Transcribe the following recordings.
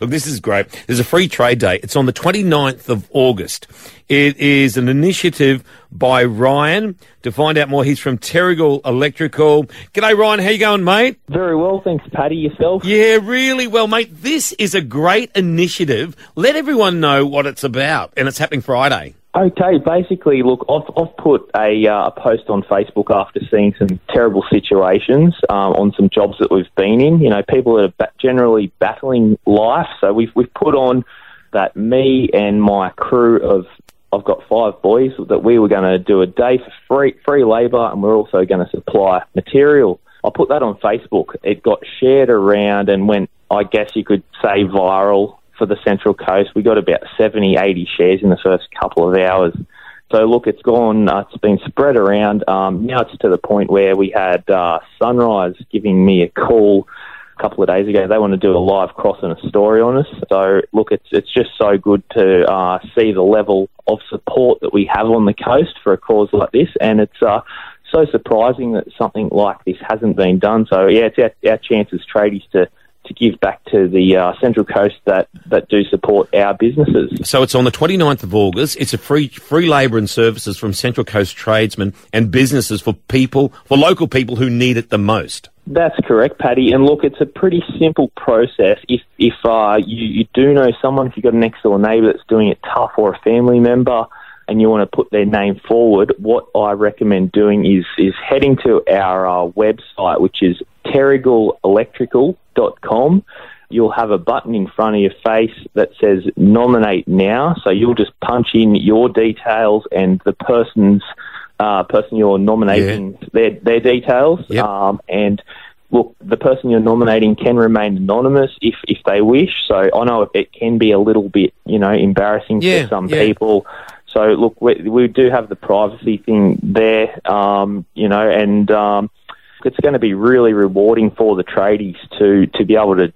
Look, this is great. There's a free trade day. It's on the 29th of August. It is an initiative by Ryan. To find out more, he's from Terrigal Electrical. G'day, Ryan. How you going, mate? Very well, thanks, Paddy. Yourself? Yeah, really well, mate. This is a great initiative. Let everyone know what it's about, and it's happening Friday. Okay, basically, look, I've, I've put a, uh, post on Facebook after seeing some terrible situations um, on some jobs that we've been in. You know, people that are ba- generally battling life. So we've we've put on that me and my crew of I've got five boys that we were going to do a day for free free labour, and we're also going to supply material. I put that on Facebook. It got shared around and went, I guess you could say, viral for the Central Coast. We got about 70, 80 shares in the first couple of hours. So look, it's gone. Uh, it's been spread around. Um, now it's to the point where we had uh, Sunrise giving me a call a couple of days ago. They want to do a live cross and a story on us. So look, it's it's just so good to uh, see the level of support that we have on the coast for a cause like this, and it's. Uh, so surprising that something like this hasn't been done. So yeah, it's our, our chance as tradies to to give back to the uh, Central Coast that, that do support our businesses. So it's on the 29th of August. It's a free free labour and services from Central Coast tradesmen and businesses for people, for local people who need it the most. That's correct, Paddy. And look, it's a pretty simple process. If if uh, you, you do know someone, if you've got an next door neighbour that's doing it tough or a family member, and you want to put their name forward, what I recommend doing is is heading to our uh, website, which is terrigalelectrical.com. You'll have a button in front of your face that says nominate now. So you'll just punch in your details and the person's uh, person you're nominating yeah. their their details. Yep. Um, and look, the person you're nominating can remain anonymous if if they wish. So I know it can be a little bit you know embarrassing Yeah, for some yeah. people. So look, we, we do have the privacy thing there, um, you know, and um, it's going to be really rewarding for the tradies to to be able to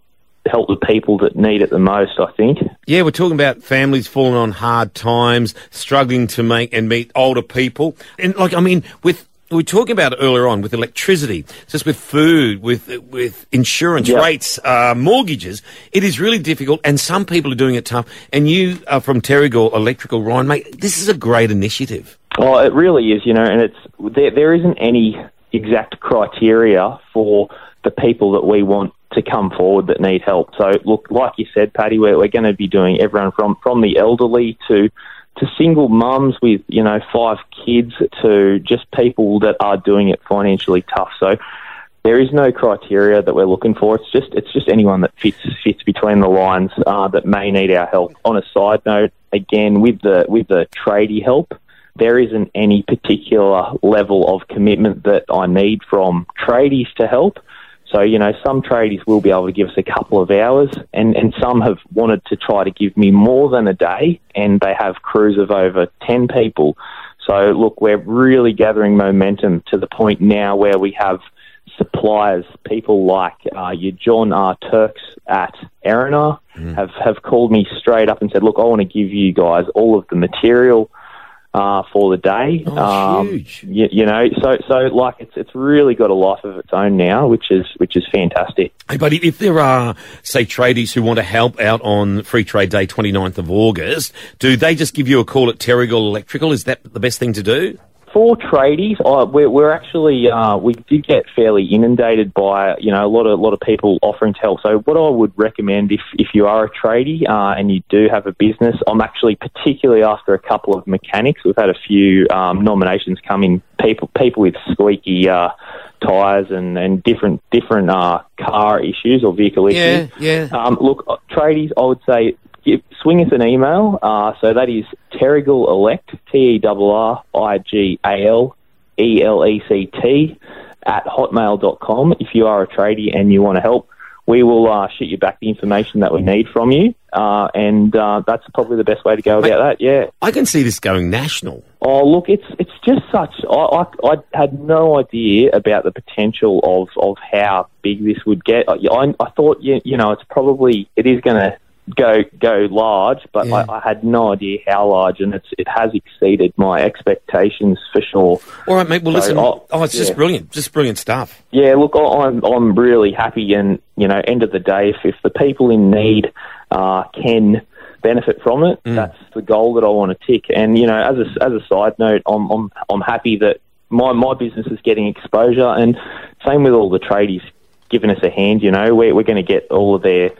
help the people that need it the most. I think. Yeah, we're talking about families falling on hard times, struggling to make and meet older people. And like, I mean, with, we were talking about earlier on with electricity, just with food, with, with insurance Yeah. rates, uh, mortgages. It is really difficult and some people are doing it tough. And you are from Terrigal Electrical, Ryan, mate, this is a great initiative. Oh, it really is, you know, and it's there. There isn't any exact criteria for the people that we want to come forward that need help. So, look, like you said, Paddy, we're, we're going to be doing everyone from from the elderly to to single mums with you know five kids to just people that are doing it financially tough. So. There is no criteria that we're looking for. It's just it's just anyone that fits fits between the lines uh, that may need our help. On a side note, again with the with the tradie help, there isn't any particular level of commitment that I need from tradies to help. So, you know, some tradies will be able to give us a couple of hours, and, and some have wanted to try to give me more than a day, and they have crews of over 10 people. So, look, we're really gathering momentum to the point now where we have suppliers, people like uh, your John R. Turks at Erina, have, have called me straight up and said, look, I want to give you guys all of the material uh, for the day. Oh, huge. You, you know, so so like it's it's really got a life of its own now, which is which is fantastic. Hey, but if there are, say, tradies who want to help out on Free Trade Day, 29th of August, do they just give you a call at Terrigal Electrical? Is that the best thing to do? For tradies, uh, we're, we're actually uh, we did get fairly inundated by you know a lot of a lot of people offering to help. So what I would recommend if if you are a tradie uh, and you do have a business, I'm actually particularly after a couple of mechanics. We've had a few um, nominations come in. People people with squeaky uh, tires and and different different uh, car issues or vehicle issues. yeah. Um, look, uh, tradies, I would say give, swing us an email. Uh, so that is Terrigal Elect, T E R R I G A L E L E C T, at hotmail.com. If you are a tradie and you want to help, we will uh, shoot you back the information that we need from you. Uh, and uh, that's probably the best way to go about that, yeah. I can see this going national. Oh, look, it's it's just such. I, I, I had no idea about the potential of, of how big this would get. I, I, I thought, you, you know, it's probably it is going to go go large, but Yeah. I, I had no idea how large, and it's it has exceeded my expectations for sure. All right, mate. Well, So, listen. oh, Oh, it's just brilliant. Just brilliant stuff. Yeah, look, I'm I'm really happy, and you know, end of the day, if, if the people in need uh, can benefit from it, Mm. that's the goal that I want to tick. And you know, as a as a side note, I'm I'm I'm happy that my my business is getting exposure, and same with all the tradies giving us a hand. You know, we're we're going to get all of their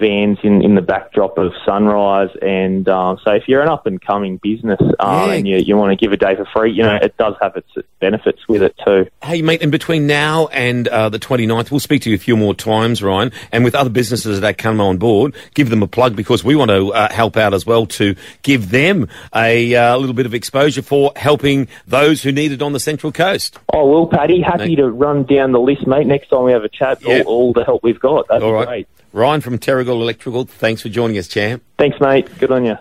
vans in, in the backdrop of Sunrise, and um, so if you're an up and coming business uh, Yeah. and you you want to give a day for free, you know, it does have its benefits with it too. Hey, mate, in between now and uh, the 29th, we'll speak to you a few more times, Ryan, and with other businesses that come on board, give them a plug because we want to uh, help out as well to give them a uh, little bit of exposure for helping those who need it on the Central Coast. Oh, well, Paddy, happy Thank- to run down the list, mate. Next time we have a chat, Yeah. all, all the help we've got. That'd All right. great. Ryan from Terrigal Electrical, thanks for joining us, champ. Thanks, mate. Good on you.